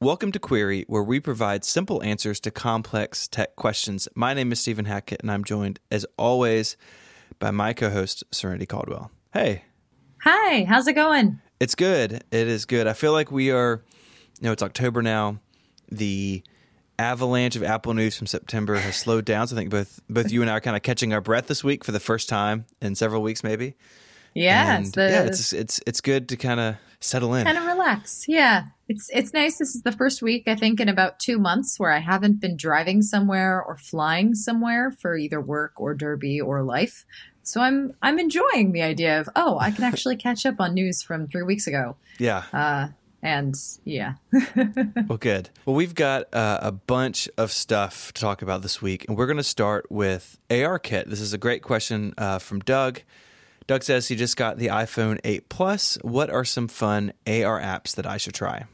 Welcome to Query, where we provide simple answers to complex tech questions. My name is Stephen Hackett, and I'm joined, as always, by my co host, Serenity Caldwell. Hey. Hi, how's it going? It's good. It is good. I feel like we are, you know, it's October now. The avalanche of Apple news from September has slowed down. So I think both both you and I are kind of catching our breath this week for the first time in several weeks, maybe. Yeah, it's the, yeah, it's it's it's good to kind of settle in. kind of relax. Yeah, it's it's nice. This is the first week I think in about two months where I haven't been driving somewhere or flying somewhere for either work or derby or life. So I'm I'm enjoying the idea of oh I can actually catch up on news from three weeks ago. yeah. Uh, and yeah, Well, good. Well, we've got uh, a bunch of stuff to talk about this week, and we're going to start with ARKit. This is a great question uh, from Doug. Doug says he just got the iPhone 8 Plus. What are some fun AR apps that I should try?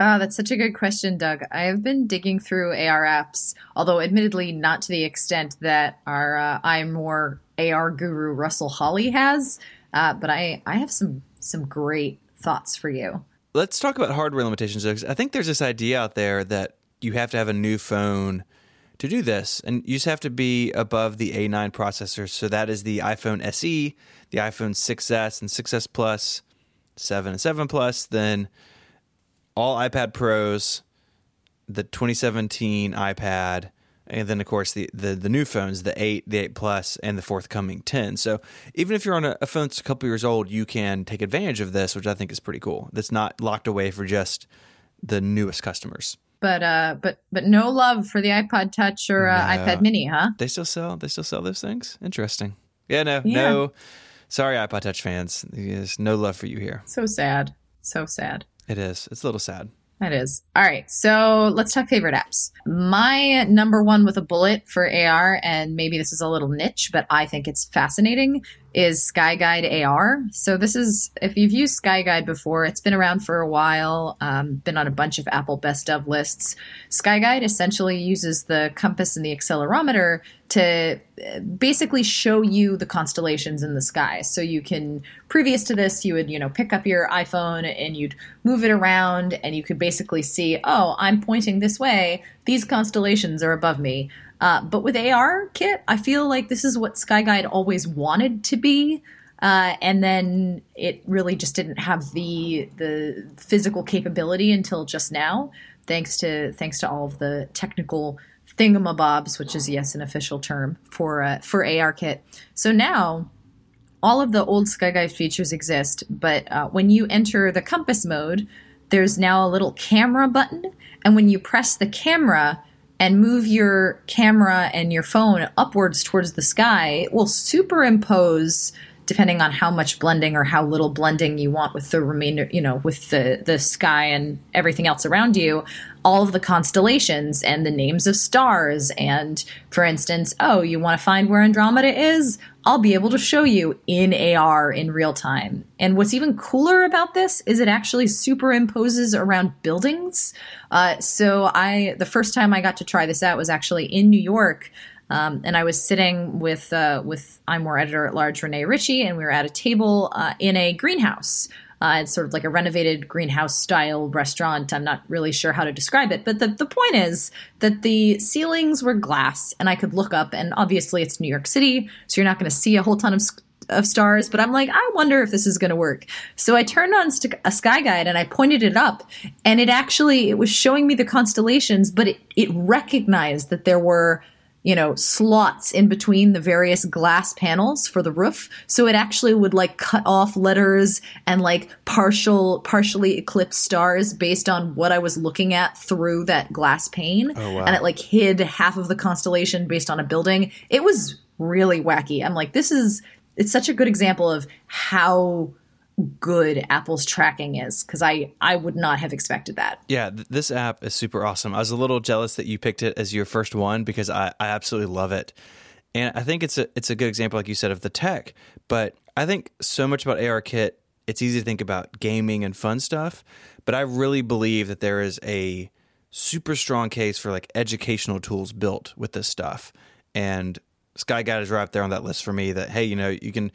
Oh, that's such a good question, Doug. I have been digging through AR apps, although admittedly not to the extent that our uh, iMore AR guru Russell Holly has. Uh, but I I have some some great thoughts for you. Let's talk about hardware limitations. though, I think there's this idea out there that you have to have a new phone to do this, and you just have to be above the A9 processor. So that is the iPhone SE, the iPhone 6s and 6s Plus, 7 and 7 Plus, then all iPad Pros, the 2017 iPad, and then of course the, the the new phones, the 8, the 8 Plus, and the forthcoming 10. So even if you're on a, a phone that's a couple years old, you can take advantage of this, which I think is pretty cool. That's not locked away for just the newest customers. But uh, but but no love for the iPod Touch or uh, No. iPad Mini, huh? They still sell. They still sell those things. Interesting. Yeah. No. Yeah. No. Sorry, iPod Touch fans. There's no love for you here. So sad, so sad. It is. It's a little sad. That is. All right. So let's talk favorite apps. My number one with a bullet for AR, and maybe this is a little niche, but I think it's fascinating, is SkyGuide AR. So this is, if you've used SkyGuide before, it's been around for a while, um, been on a bunch of Apple best of lists. SkyGuide essentially uses the compass and the accelerometer to uh, basically show you the constellations in the sky. So you can, previous to this, you would, you know, pick up your iPhone and you'd move it around and you could basically see, oh, I'm pointing this way. These constellations are above me. Uh, but with AR kit, I feel like this is what SkyGuide always wanted to be. Uh, and then it really just didn't have the the physical capability until just now, thanks to thanks to all of the technical thingamabobs, which is yes an official term for uh, for ARKit. So now all of the old SkyGuide features exist, but uh, when you enter the compass mode, there's now a little camera button, and when you press the camera and move your camera and your phone upwards towards the sky, it will superimpose depending on how much blending or how little blending you want with the remainder, you know, with the the sky and everything else around you, all of the constellations and the names of stars and for instance, oh, you want to find where Andromeda is? I'll be able to show you in AR in real time. And what's even cooler about this is it actually superimposes around buildings. Uh, so I, the first time I got to try this out was actually in New York. Um, and I was sitting with uh, with iMore editor at large Rene Ritchie, and we were at a table uh, in a greenhouse. Uh, it's sort of like a renovated greenhouse style restaurant. I'm not really sure how to describe it, but the, the point is that the ceilings were glass, and I could look up, and obviously it's New York City, so you're not going to see a whole ton of of stars. But I'm like, I wonder if this is going to work. So I turned on st- a sky guide and I pointed it up, and it actually it was showing me the constellations, but it it recognized that there were you know, slots in between the various glass panels for the roof. So it actually would like cut off letters and like partial, partially eclipse stars based on what I was looking at through that glass pane. Oh, wow. And it like hid half of the constellation based on a building. It was really wacky. I'm like, this is, it's such a good example of how good Apple's tracking is because I I would not have expected that. Yeah, th- this app is super awesome. I was a little jealous that you picked it as your first one because I, I absolutely love it. And I think it's a it's a good example, like you said, of the tech. But I think so much about ARKit, it's easy to think about gaming and fun stuff. But I really believe that there is a super strong case for like educational tools built with this stuff. And SkyGuide is right up there on that list for me that, hey, you know, you can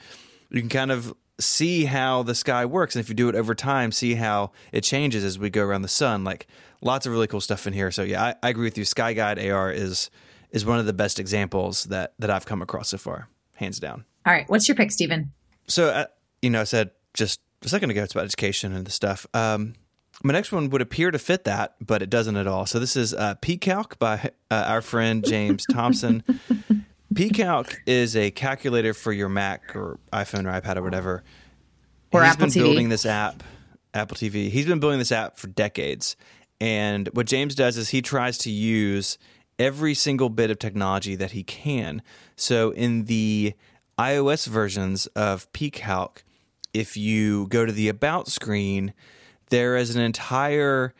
you can kind of see how the sky works and if you do it over time see how it changes as we go around the sun like lots of really cool stuff in here. So yeah, I, I agree with you. Sky Guide AR is is one of the best examples that that I've come across so far, hands down. All right, what's your pick, Stephen? So uh, you know, I said just a second ago it's about education and the stuff. Um, my next one would appear to fit that, but it doesn't at all. So this is uh, PCalc by uh, our friend James Thompson. PCalc is a calculator for your Mac or iPhone or iPad or whatever. Or He's Apple been TV. building this app, Apple TV. He's been building this app for decades. And what James does is he tries to use every single bit of technology that he can. So in the iOS versions of PCalc, if you go to the About screen, there is an entire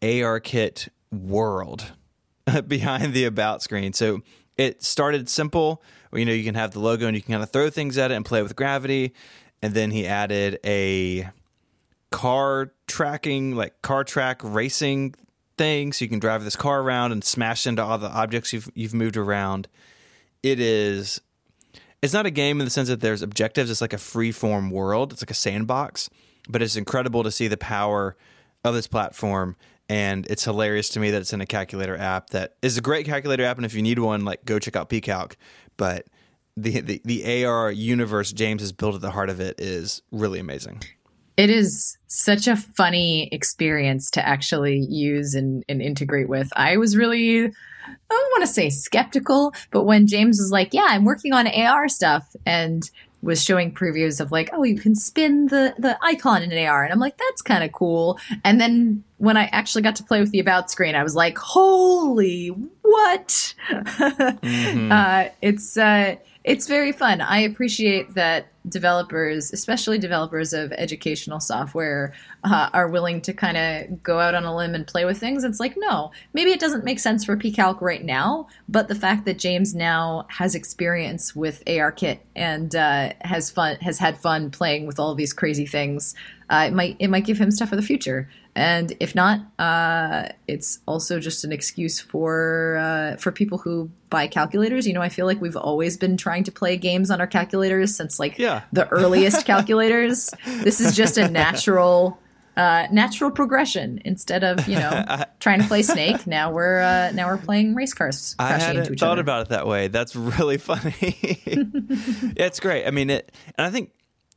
ARKit world behind the About screen. So it started simple. You know, you can have the logo and you can kind of throw things at it and play with gravity. And then he added a car tracking, like car track racing thing, so you can drive this car around and smash into all the objects you've you've moved around. It is it's not a game in the sense that there's objectives, it's like a free form world. It's like a sandbox, but it's incredible to see the power of this platform and it's hilarious to me that it's in a calculator app that is a great calculator app and if you need one like go check out pcalc but the, the the AR universe James has built at the heart of it is really amazing. It is such a funny experience to actually use and, and integrate with. I was really, I don't want to say skeptical, but when James was like, Yeah, I'm working on AR stuff and was showing previews of like, oh, you can spin the, the icon in an AR. And I'm like, that's kind of cool. And then when I actually got to play with the about screen, I was like, holy what? uh, it's, uh, it's very fun. I appreciate that developers, especially developers of educational software, uh, are willing to kind of go out on a limb and play with things. It's like, no, maybe it doesn't make sense for PCalc right now, but the fact that James now has experience with ARKit and uh, has fun, has had fun playing with all these crazy things, uh, it might it might give him stuff for the future. And if not, uh, it's also just an excuse for uh, for people who buy calculators. You know, I feel like we've always been trying to play games on our calculators since like Yeah. the earliest calculators. This is just a natural uh, natural progression. Instead of you know trying to play Snake, now we're uh, now we're playing race cars I crashing hadn't into each thought other. about it that way. That's really funny. it's great. I mean, it, and I think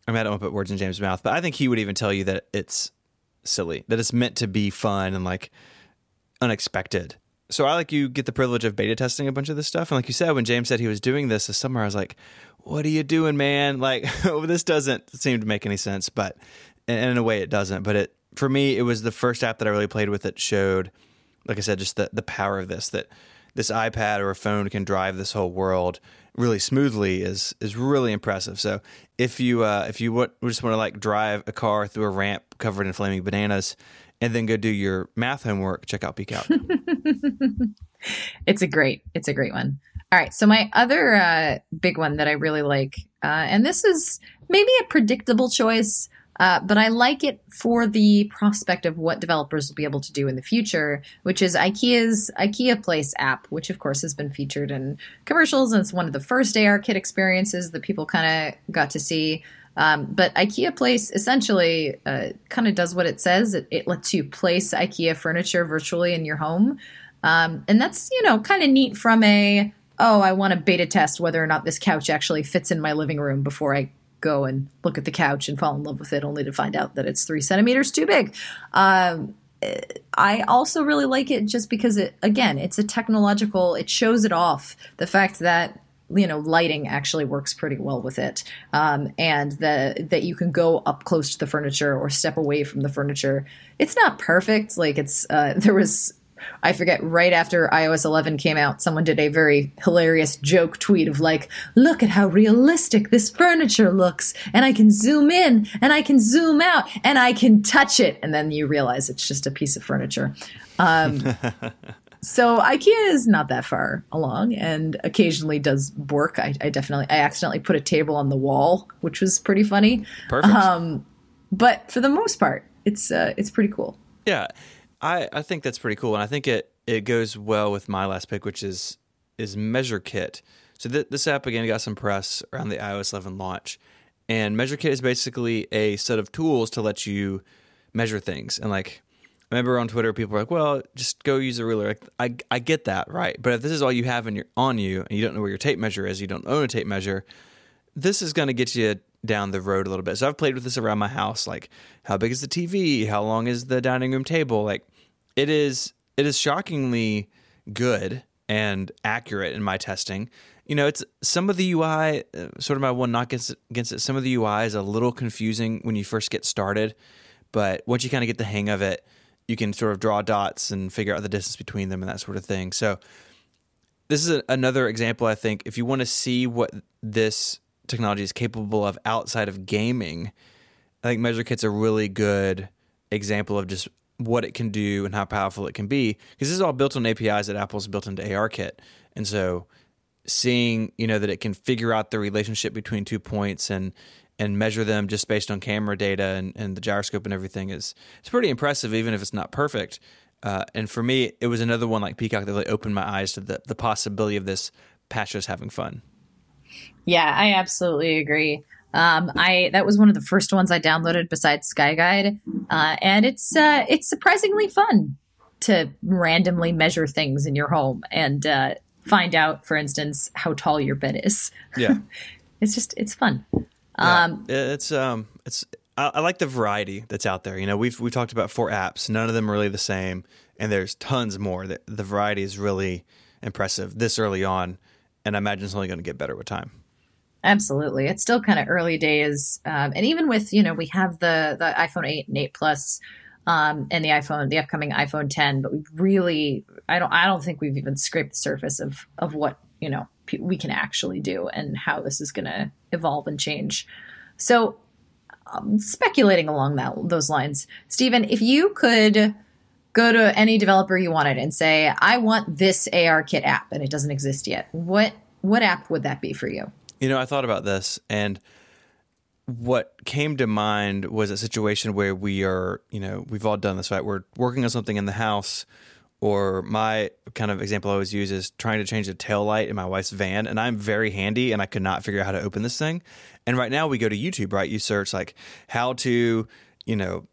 I mean I don't want to put words in James' mouth, but I think he would even tell you that it's silly, that it's meant to be fun and like unexpected. So I like you get the privilege of beta testing a bunch of this stuff, and like you said, when James said he was doing this this summer, I was like, "What are you doing, man? Like, oh, this doesn't seem to make any sense." But and in a way, it doesn't. But it for me, it was the first app that I really played with that showed like I said, just the, the power of this that this iPad or a phone can drive this whole world really smoothly is is really impressive. So if you uh, if you w- just want to like drive a car through a ramp covered in flaming bananas and then go do your math homework, check out PCalc. it's a great it's a great one all right so my other uh, big one that i really like uh, and this is maybe a predictable choice uh, but i like it for the prospect of what developers will be able to do in the future which is ikea's ikea place app which of course has been featured in commercials and it's one of the first ar kit experiences that people kind of got to see um, but IKEA Place essentially uh, kind of does what it says. It, it lets you place IKEA furniture virtually in your home. Um, and that's, you know, kind of neat from a, oh, I want to beta test whether or not this couch actually fits in my living room before I go and look at the couch and fall in love with it, only to find out that it's three centimeters too big. Um, I also really like it just because it, again, it's a technological, it shows it off. The fact that you know lighting actually works pretty well with it um, and the, that you can go up close to the furniture or step away from the furniture it's not perfect like it's uh, there was I forget, right after iOS 11 came out, someone did a very hilarious joke tweet of like, look at how realistic this furniture looks, and I can zoom in, and I can zoom out, and I can touch it. And then you realize it's just a piece of furniture. Um, so IKEA is not that far along and occasionally does work. I, I definitely, I accidentally put a table on the wall, which was pretty funny. Perfect. Um, but for the most part, it's, uh, it's pretty cool. Yeah, I, I think that's pretty cool, and I think it, it goes well with my last pick, which is is Measure Kit. So th- this app again got some press around the iOS 11 launch, and Measure Kit is basically a set of tools to let you measure things. And like, I remember on Twitter, people were like, "Well, just go use a ruler." Like, I I get that, right? But if this is all you have in your on you, and you don't know where your tape measure is, you don't own a tape measure, this is going to get you down the road a little bit. So I've played with this around my house, like how big is the TV, how long is the dining room table, like it is it is shockingly good and accurate in my testing. You know, it's some of the UI, uh, sort of my one knock against, it. Some of the UI is a little confusing when you first get started, but once you kind of get the hang of it, you can sort of draw dots and figure out the distance between them and that sort of thing. So, this is a, another example. I think if you want to see what this technology is capable of outside of gaming, I think MeasureKit's a really good example of just what it can do and how powerful it can be because this is all built on APIs that Apple's built into ARKit. And so seeing, you know, that it can figure out the relationship between two points and and measure them just based on camera data and, and the gyroscope and everything is it's pretty impressive even if it's not perfect. Uh, and for me, it was another one like PCalc that really opened my eyes to the, the possibility of this patch just having fun. Yeah, I absolutely agree. Um, I that was one of the first ones I downloaded besides SkyGuide, uh, and it's uh, it's surprisingly fun to randomly measure things in your home and uh, find out, for instance, how tall your bed is. Yeah, it's just it's fun. Yeah. Um, it's um it's I, I, like the variety that's out there. You know, we've we talked about four apps, none of them are really the same, and there's tons more. The, the variety is really impressive this early on, and I imagine it's only going to get better with time. Absolutely, it's still kind of early days, um, and even with you know we have the the iPhone eight and eight plus, um, and the iPhone, the upcoming iPhone ten, but we really, I don't, I don't think we've even scraped the surface of of what you know we can actually do and how this is going to evolve and change. So, um, speculating along that those lines, Stephen, if you could go to any developer you wanted and say, "I want this AR Kit app," and it doesn't exist yet, what what app would that be for you? You know, I thought about this and what came to mind was a situation where we are, you know, we've all done this, right? We're working on something in the house, or my kind of example I always use is trying to change the tail light in my wife's van, and I'm very handy and I could not figure out how to open this thing. And right now we go to YouTube, right? You search like how to, you know,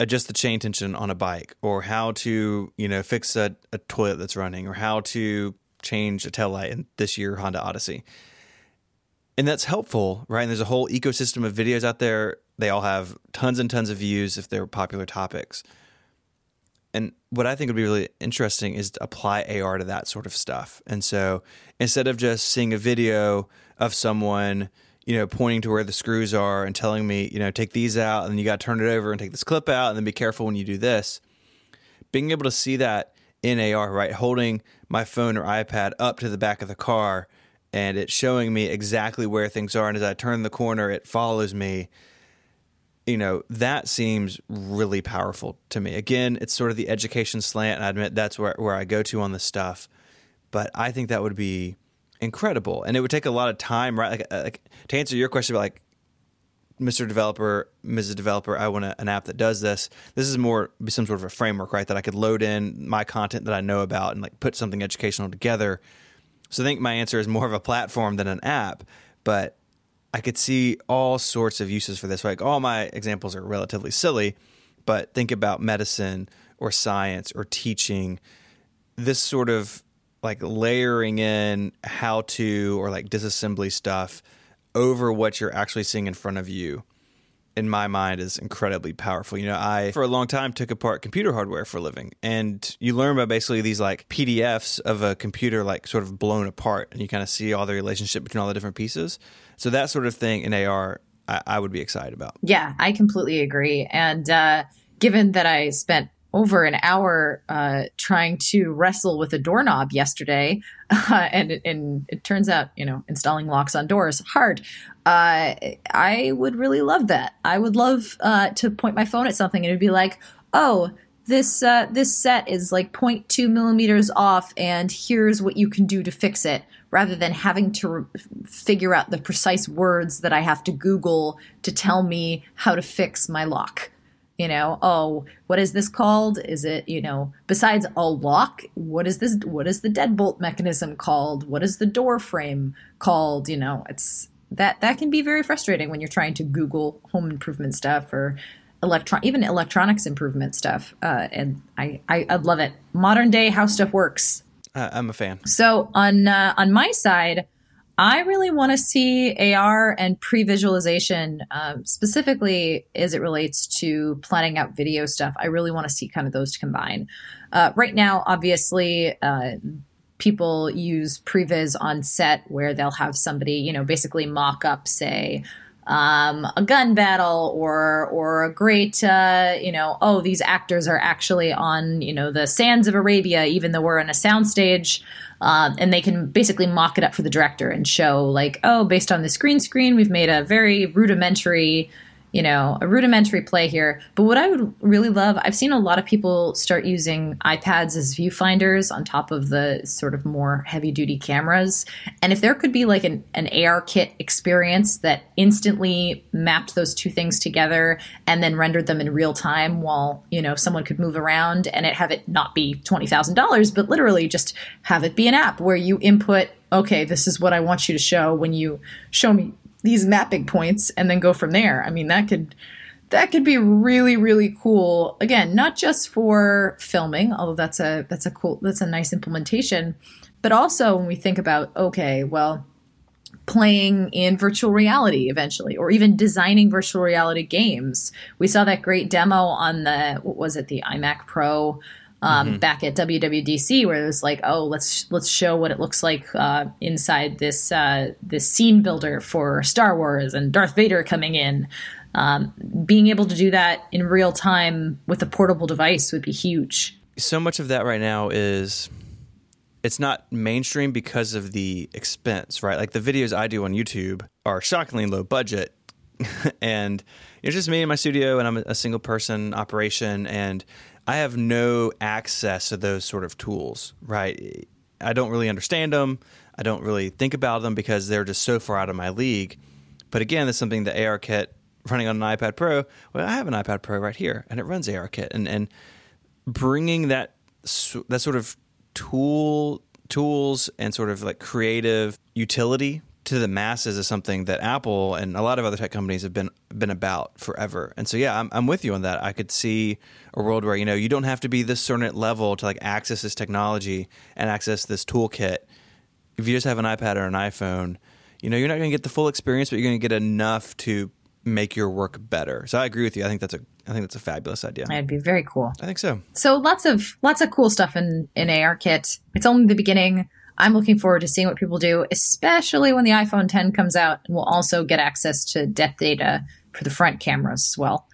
adjust the chain tension on a bike, or how to, you know, fix a, a toilet that's running, or how to change a tail light in this year Honda Odyssey and that's helpful, right? And there's a whole ecosystem of videos out there. They all have tons and tons of views if they're popular topics. And what I think would be really interesting is to apply AR to that sort of stuff. And so instead of just seeing a video of someone, you know, pointing to where the screws are and telling me, you know, take these out and then you got to turn it over and take this clip out and then be careful when you do this, being able to see that in AR, right? Holding my phone or iPad up to the back of the car and it's showing me exactly where things are. And as I turn the corner, it follows me. You know, that seems really powerful to me. Again, it's sort of the education slant, and I admit that's where, where I go to on this stuff. But I think that would be incredible. And it would take a lot of time, right? Like, uh, like to answer your question about like, Mr. Developer, Mrs. Developer, I want a, an app that does this. This is more some sort of a framework, right? That I could load in my content that I know about and like put something educational together so I think my answer is more of a platform than an app, but I could see all sorts of uses for this. Like all my examples are relatively silly, but think about medicine or science or teaching. This sort of like layering in how to or like disassembly stuff over what you're actually seeing in front of you in my mind is incredibly powerful. You know, I for a long time took apart computer hardware for a living, and you learn about basically these like PDFs of a computer like sort of blown apart, and you kind of see all the relationship between all the different pieces. So that sort of thing in AR, I, I would be excited about. Yeah, I completely agree. And uh, given that I spent over an hour uh, trying to wrestle with a doorknob yesterday, uh, and, and it turns out, you know, installing locks on doors hard. Uh, I would really love that. I would love uh, to point my phone at something and it'd be like, oh, this uh, this set is like 0.2 millimeters off, and here's what you can do to fix it, rather than having to re- figure out the precise words that I have to Google to tell me how to fix my lock you know oh what is this called is it you know besides a lock what is this what is the deadbolt mechanism called what is the door frame called you know it's that that can be very frustrating when you're trying to google home improvement stuff or electron even electronics improvement stuff. Uh, and I, I I love it. Modern day how stuff works. Uh, I'm a fan. So on uh, on my side, I really want to see AR and pre-visualization, um, specifically as it relates to planning out video stuff. I really want to see kind of those to combine. Uh, right now, obviously, uh, people use previs on set where they'll have somebody, you know, basically mock up, say, um, a gun battle or or a great uh, you know oh these actors are actually on you know the sands of Arabia even though we're in a soundstage um, and they can basically mock it up for the director and show like oh based on the green screen we've made a very rudimentary you know, a rudimentary play here. But what I would really love, I've seen a lot of people start using iPads as viewfinders on top of the sort of more heavy duty cameras. And if there could be like an, an AR kit experience that instantly mapped those two things together and then rendered them in real time while, you know, someone could move around and it have it not be $20,000, but literally just have it be an app where you input okay, this is what I want you to show when you show me these mapping points and then go from there. I mean, that could that could be really really cool. Again, not just for filming, although that's a that's a cool that's a nice implementation, but also when we think about okay, well, playing in virtual reality eventually or even designing virtual reality games. We saw that great demo on the what was it, the iMac Pro um, mm-hmm. back at WWDC, where it was like, oh, let's let's show what it looks like uh, inside this uh, this scene builder for Star Wars and Darth Vader coming in. Um, being able to do that in real time with a portable device would be huge. So much of that right now is it's not mainstream because of the expense, right? Like the videos I do on YouTube are shockingly low budget, and it's just me in my studio, and I'm a single person operation, and I have no access to those sort of tools, right? I don't really understand them. I don't really think about them because they're just so far out of my league. But again, that's something that ARKit running on an iPad Pro. Well, I have an iPad Pro right here, and it runs ARKit, and and bringing that that sort of tool tools and sort of like creative utility to the masses is something that Apple and a lot of other tech companies have been been about forever. And so yeah, I'm, I'm with you on that. I could see a world where you know you don't have to be this certain level to like access this technology and access this toolkit. If you just have an iPad or an iPhone, you know you're not going to get the full experience, but you're going to get enough to make your work better. So I agree with you. I think that's a I think that's a fabulous idea. It'd be very cool. I think so. So lots of lots of cool stuff in in ARKit. It's only the beginning. I'm looking forward to seeing what people do, especially when the iPhone 10 comes out and we'll also get access to depth data for the front cameras as well.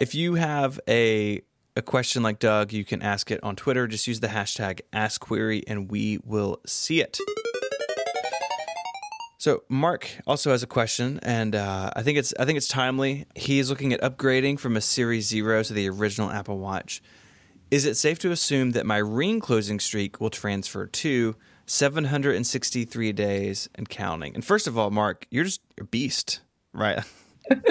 If you have a a question like Doug, you can ask it on Twitter. Just use the hashtag AskQuery and we will see it. So Mark also has a question, and uh, I think it's I think it's timely. He's looking at upgrading from a Series Zero to the original Apple Watch. Is it safe to assume that my ring closing streak will transfer to 763 days and counting? And first of all, Mark, you're just a beast, right?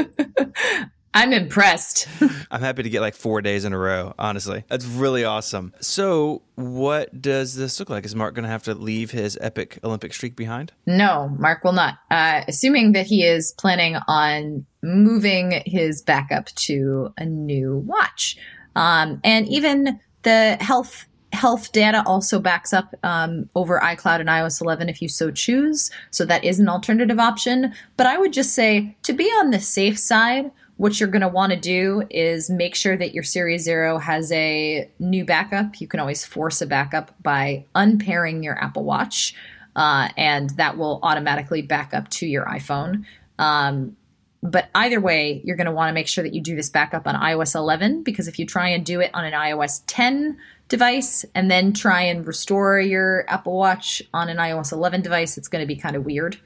I'm impressed. I'm happy to get like four days in a row, honestly. That's really awesome. So, what does this look like? Is Mark going to have to leave his epic Olympic streak behind? No, Mark will not. Uh, assuming that he is planning on moving his backup to a new watch. Um, and even the health health data also backs up um, over iCloud and iOS 11 if you so choose. So that is an alternative option. But I would just say to be on the safe side, what you're going to want to do is make sure that your Series Zero has a new backup. You can always force a backup by unpairing your Apple Watch, uh, and that will automatically back up to your iPhone. Um, but either way, you're going to want to make sure that you do this backup on iOS 11 because if you try and do it on an iOS 10 device and then try and restore your Apple Watch on an iOS 11 device, it's going to be kind of weird.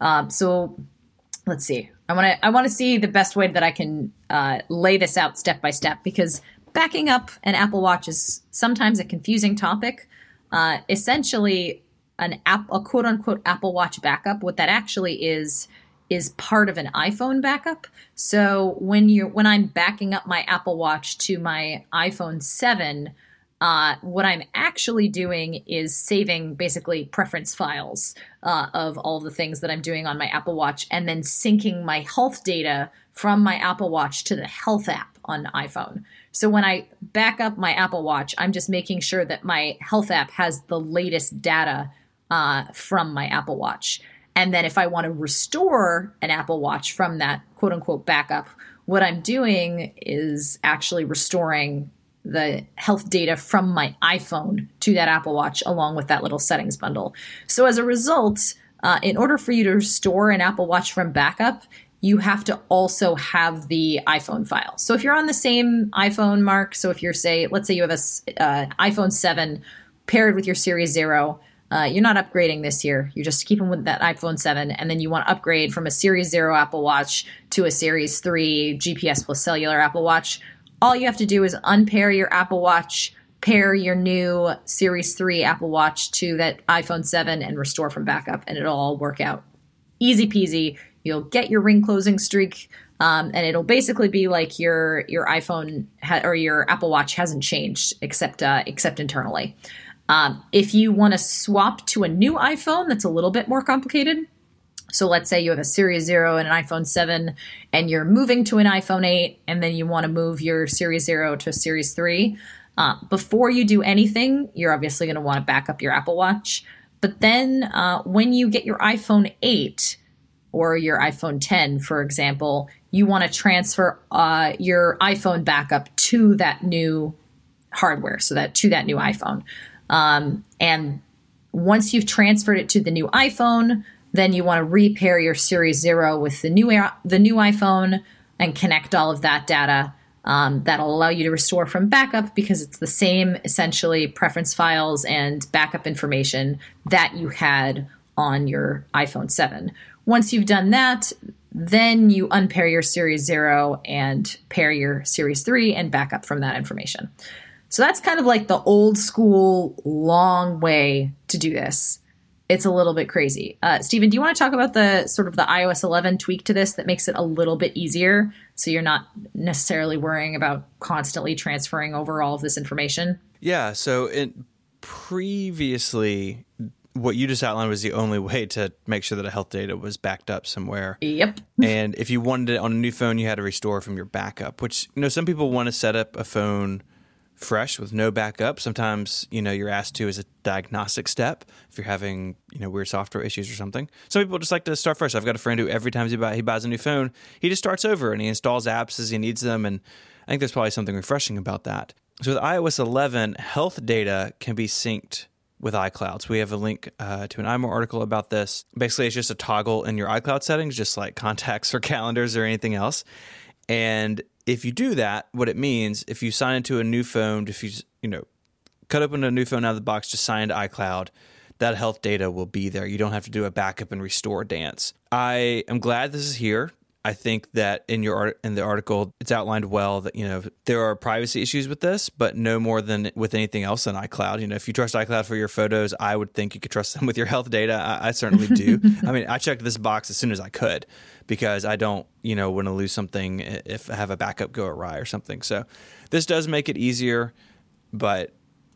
Um, so let's see. I want to I want to see the best way that I can uh, lay this out step by step because backing up an Apple Watch is sometimes a confusing topic. Uh, essentially, an app a quote unquote Apple Watch backup. What that actually is is part of an iPhone backup. So when you when I'm backing up my Apple Watch to my iPhone 7, uh, what I'm actually doing is saving basically preference files uh, of all the things that I'm doing on my Apple Watch and then syncing my health data from my Apple Watch to the health app on iPhone. So when I back up my Apple Watch, I'm just making sure that my health app has the latest data uh, from my Apple Watch. And then if I want to restore an Apple Watch from that quote unquote backup, what I'm doing is actually restoring the health data from my iPhone to that Apple Watch along with that little settings bundle. So as a result, uh, in order for you to restore an Apple Watch from backup, you have to also have the iPhone file. So if you're on the same iPhone, Mark, so if you're say, let's say you have a uh, iPhone 7 paired with your Series Zero, uh, you're not upgrading this year. You're just keeping with that iPhone 7, and then you want to upgrade from a Series Zero Apple Watch to a Series 3 GPS plus cellular Apple Watch. All you have to do is unpair your Apple Watch, pair your new Series 3 Apple Watch to that iPhone 7, and restore from backup, and it'll all work out. Easy peasy You'll get your ring closing streak, um, and it'll basically be like your your iPhone ha- or your Apple Watch hasn't changed except uh, except internally. Um, if you want to swap to a new iPhone, that's a little bit more complicated. So let's say you have a Series Zero and an iPhone 7, and you're moving to an iPhone 8, and then you want to move your Series Zero to a Series 3. Uh, before you do anything, you're obviously going to want to back up your Apple Watch. But then uh, when you get your iPhone 8, or your iPhone 10, for example, you want to transfer uh, your iPhone backup to that new hardware, so that to that new iPhone. Um, and once you've transferred it to the new iPhone, then you want to repair your Series Zero with the new the new iPhone and connect all of that data. Um, that'll allow you to restore from backup because it's the same essentially preference files and backup information that you had on your iPhone 7. Once you've done that, then you unpair your Series 0 and pair your Series 3 and back up from that information. So that's kind of like the old school, long way to do this. It's a little bit crazy. Uh, Stephen, do you want to talk about the sort of the iOS 11 tweak to this that makes it a little bit easier so you're not necessarily worrying about constantly transferring over all of this information? Yeah. So it previously what you just outlined was the only way to make sure that a health data was backed up somewhere. Yep. and if you wanted it on a new phone, you had to restore from your backup, which, you know, some people want to set up a phone fresh with no backup. Sometimes, you know, you're asked to as a diagnostic step if you're having, you know, weird software issues or something. Some people just like to start fresh. I've got a friend who every time he, buy, he buys a new phone, he just starts over and he installs apps as he needs them. And I think there's probably something refreshing about that. So with iOS 11, health data can be synced with iCloud. So we have a link uh, to an iMore article about this. Basically, it's just a toggle in your iCloud settings, just like contacts or calendars or anything else. And if you do that, what it means, if you sign into a new phone, if you you know cut open a new phone out of the box, just sign into iCloud, that health data will be there. You don't have to do a backup and restore dance. I am glad this is here I think that in your art, in the article, it's outlined well that you know there are privacy issues with this, but no more than with anything else in iCloud. You know, if you trust iCloud for your photos, I would think you could trust them with your health data. I, I certainly do. I mean, I checked this box as soon as I could because I don't, you know, want to lose something if I have a backup go awry or something. So this does make it easier, but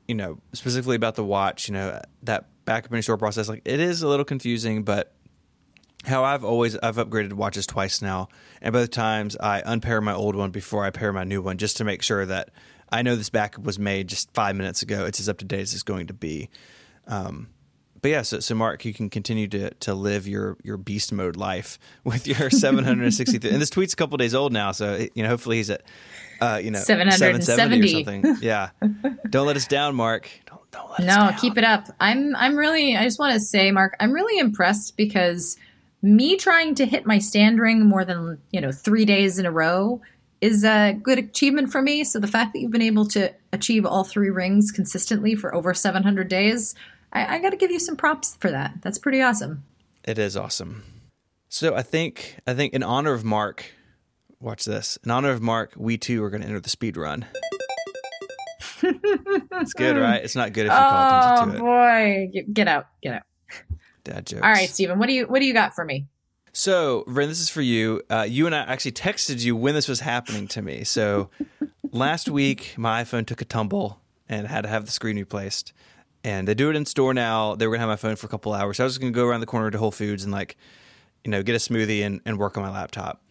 you know, specifically about the watch, you know, that backup and restore process, like it is a little confusing, but how I've always I've upgraded watches twice now, and both times I unpair my old one before I pair my new one, just to make sure that I know this backup was made just five minutes ago. It's as up to date as it's going to be. Um, but yeah, so, so Mark, you can continue to to live your your beast mode life with your 763. and this tweet's a couple days old now, so you know hopefully he's at uh, you know 770 or something. Yeah, don't let us down, Mark. Don't, don't let no, keep it up. I'm I'm really I just want to say, Mark, I'm really impressed because me trying to hit my stand ring more than you know three days in a row is a good achievement for me. So the fact that you've been able to achieve all three rings consistently for over 700 days i, I got to give you some props for that. That's pretty awesome. It is awesome. So i think i think in honor of mark watch this. In honor of mark we too are going to enter the speed run. It's good right? It's not good if you call attention to oh, it. oh boy get out. Get out Dad jokes. All right, Stephen, what do you what do you got for me? So, Ren, this is for you. Uh, you and I actually texted you when this was happening to me. So, last week, my iPhone took a tumble and had to have the screen replaced. And they do it in store now. They were gonna have my phone for a couple hours. So I was just gonna go around the corner to Whole Foods and like, you know, get a smoothie and, and work on my laptop.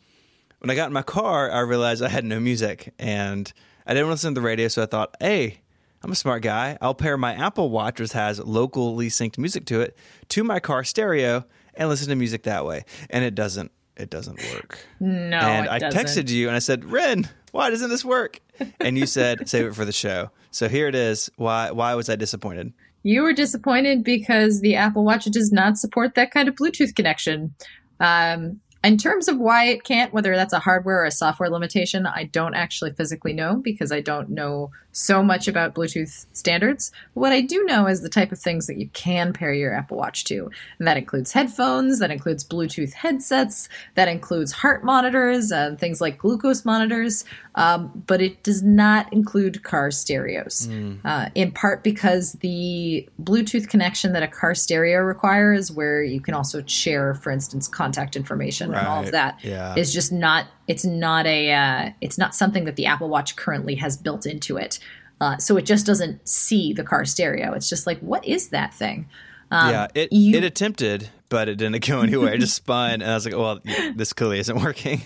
when I got in my car, I realized I had no music and I didn't want to listen to the radio. So I thought, hey, I'm a smart guy. I'll pair my Apple Watch, which has locally synced music to it, to my car stereo and listen to music that way. And it doesn't. It doesn't work. No, and I doesn't. texted you and I said, Ren, why doesn't this work? And you said, save it for the show. So here it is. Why? Why was I disappointed? You were disappointed because the Apple Watch does not support that kind of Bluetooth connection. Um, in terms of why it can't, whether that's a hardware or a software limitation, I don't actually physically know because I don't know so much about Bluetooth standards. What I do know is the type of things that you can pair your Apple Watch to. And that includes headphones, that includes Bluetooth headsets, that includes heart monitors, uh, things like glucose monitors, um, but it does not include car stereos. Uh, in part because the Bluetooth connection that a car stereo requires, where you can also share, for instance, contact information and all of Right. that, is Yeah. just not. It's not a. Uh, it's not something that the Apple Watch currently has built into it. Uh, so it just doesn't see the car stereo. It's just like, what is that thing? Um, yeah, it you- it attempted, but it didn't go anywhere. It just spun, and I was like, well, this clearly isn't working.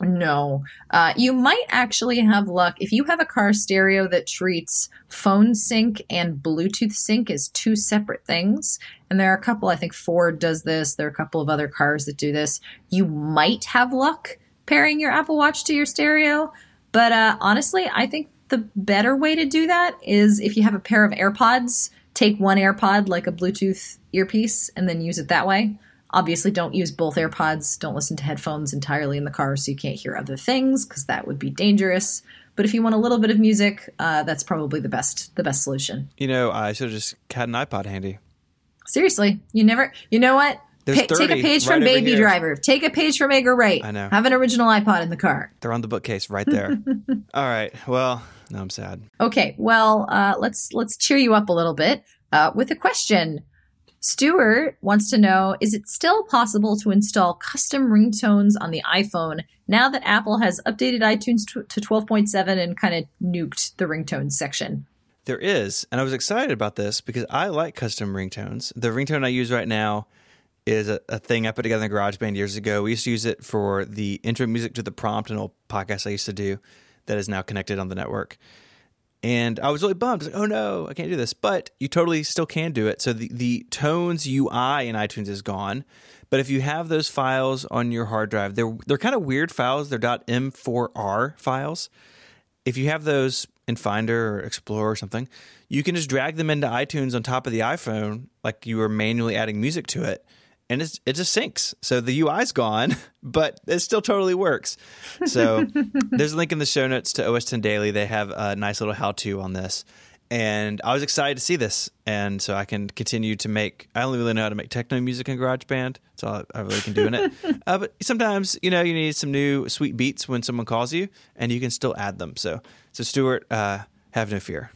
No. Uh, you might actually have luck if you have a car stereo that treats phone sync and Bluetooth sync as two separate things. And there are a couple, I think Ford does this, there are a couple of other cars that do this. You might have luck pairing your Apple Watch to your stereo. But uh, honestly, I think the better way to do that is if you have a pair of AirPods, take one AirPod like a Bluetooth earpiece and then use it that way. Obviously, don't use both AirPods. Don't listen to headphones entirely in the car so you can't hear other things because that would be dangerous. But if you want a little bit of music, uh, that's probably the best the best solution. You know, I should have just had an iPod handy. Seriously, you never. You know what? There's Pa- take a page right from Baby here. Driver. Take a page from Edgar Wright. I know. Have an original iPod in the car. They're on the bookcase right there. All right. Well, now I'm sad. Okay, well, uh, let's let's cheer you up a little bit uh, with a question. Stuart wants to know: Is it still possible to install custom ringtones on the iPhone now that Apple has updated iTunes to to 12.7 and kind of nuked the ringtones section? There is, and I was excited about this because I like custom ringtones. The ringtone I use right now is a, a thing I put together in GarageBand years ago. We used to use it for the intro music to the prompt, an old podcast I used to do that is now connected on the network. And I was really bummed. Was like, oh no, I can't do this. But you totally still can do it. So the, the tones UI in iTunes is gone. But if you have those files on your hard drive, they're they're kind of weird files. They're .m4r files if you have those in Finder or Explorer or something, you can just drag them into iTunes on top of the iPhone, like you were manually adding music to it, and it's, it just syncs. So the UI's gone, but it still totally works. So there's a link in the show notes to OS X Daily. They have a nice little how to on this. And I was excited to see this. And so I can continue to make, I only really know how to make techno music in GarageBand. That's all I really can do in it. uh, but sometimes, you know, you need some new sweet beats when someone calls you and you can still add them. So, so Stuart, uh, have no fear.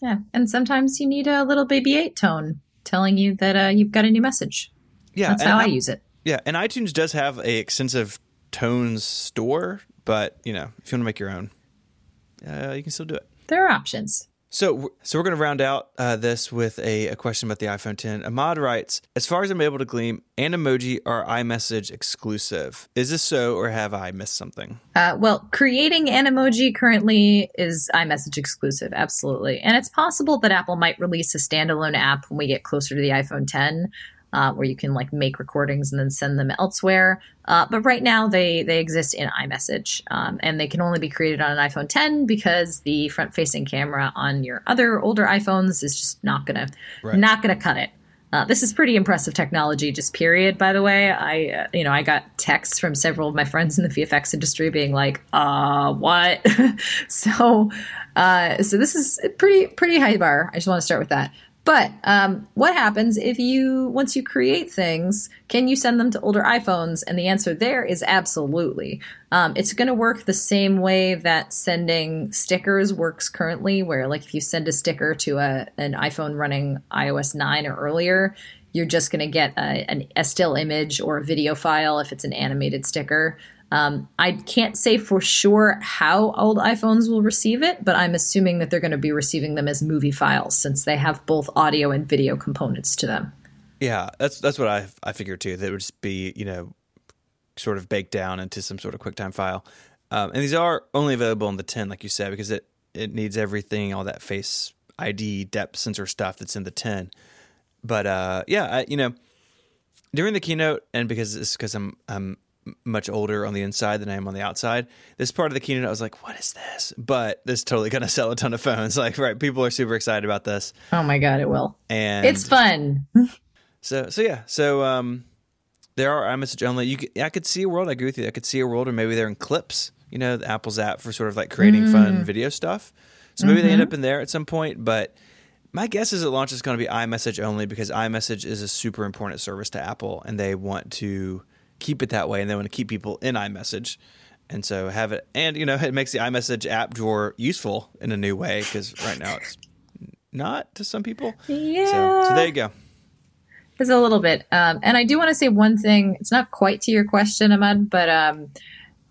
Yeah, and sometimes you need a little baby eight tone telling you that uh, you've got a new message. Yeah. That's and how I I'm- use it. Yeah. And iTunes does have a extensive tones store, but, you know, if you want to make your own, uh, you can still do it. There are options. So, so we're going to round out uh, this with a, a question about the iPhone 10. Ahmad writes, as far as I'm able to glean, Animoji are iMessage exclusive. Is this so, or have I missed something? Uh, well, creating Animoji currently is iMessage exclusive, absolutely. And it's possible that Apple might release a standalone app when we get closer to the iPhone 10, uh, where you can like make recordings and then send them elsewhere. Uh, but right now, they they exist in iMessage, um, and they can only be created on an iPhone 10 because the front-facing camera on your other older iPhones is just not gonna Right. not gonna cut it. Uh, this is pretty impressive technology, just period. By the way, I uh, you know I got texts from several of my friends in the VFX industry being like, "Uh, what?" so, uh, so this is pretty pretty high bar. I just want to start with that. But um, what happens if you once you create things? Can you send them to older iPhones? And the answer there is absolutely. Um, it's going to work the same way that sending stickers works currently, where like if you send a sticker to a an iPhone running iOS nine or earlier, you're just going to get a, an, a still image or a video file if it's an animated sticker. Um, I can't say for sure how old iPhones will receive it, but I'm assuming that they're going to be receiving them as movie files since they have both audio and video components to them. Yeah, that's that's what I I figured too. That it would just be you know sort of baked down into some sort of QuickTime file. Um, and these are only available on the 10, like you said, because it, it needs everything, all that face ID, depth sensor stuff that's in the 10. But uh, yeah, I, you know, during the keynote, and because it's because I'm I'm much older on the inside than I am on the outside, this part of the keynote I was like, "What is this?" But this is totally going to sell a ton of phones. Like, right, people are super excited about this. Oh my god, it will. And it's fun. so so yeah, so um, there are iMessage only. You could, I could see a world. I agree with you. I could see a world, or maybe they're in clips. You know, the Apple's app for sort of like creating mm. fun video stuff. So maybe mm-hmm. they end up in there at some point, but my guess is it launch is going to be iMessage only because iMessage is a super important service to Apple, and they want to keep it that way, and they want to keep people in iMessage, and so have it. And you know, it makes the iMessage app drawer useful in a new way because right now it's not to some people. Yeah. So, so there you go. It's a little bit, um, and I do want to say one thing. It's not quite to your question, Ahmad, but um,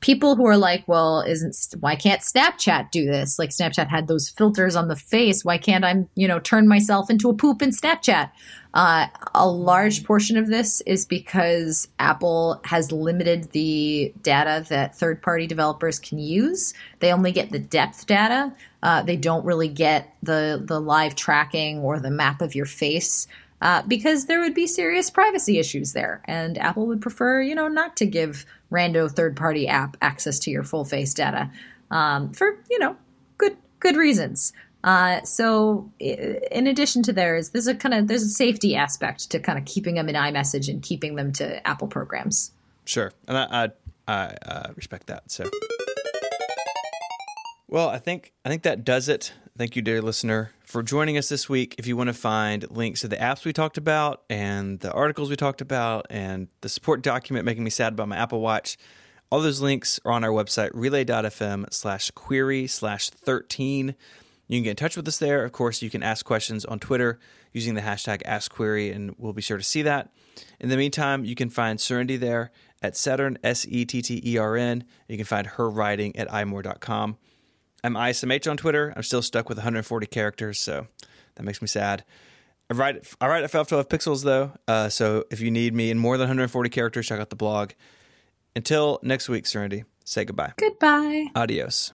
people who are like, well, isn't why can't Snapchat do this? Like Snapchat had those filters on the face. Why can't I, you know, turn myself into a poop in Snapchat? Uh, a large portion of this is because Apple has limited the data that third-party developers can use. They only get the depth data. Uh, they don't really get the the live tracking or the map of your face. Uh, because there would be serious privacy issues there, and Apple would prefer, you know, not to give rando third party app access to your full face data um, for you know good good reasons. Uh, so in addition to there is there's a kind of there's a safety aspect to kind of keeping them in iMessage and keeping them to Apple programs. Sure, and I I, I uh, respect that. So. Well, I think I think that does it. Thank you, dear listener, for joining us this week. If you want to find links to the apps we talked about and the articles we talked about and the support document making me sad about my Apple Watch, all those links are on our website, relay.fm slash query slash 13. You can get in touch with us there. Of course, you can ask questions on Twitter using the hashtag AskQuery, and we'll be sure to see that. In the meantime, you can find Serenity there at Settern, S E T T E R N. You can find her writing at imore.com. I'm ISMH on Twitter. I'm still stuck with 140 characters, so that makes me sad. I write I write at 512 pixels though, uh, so if you need me in more than 140 characters, check out the blog. Until next week, Serenity. Say goodbye. Goodbye. Adios.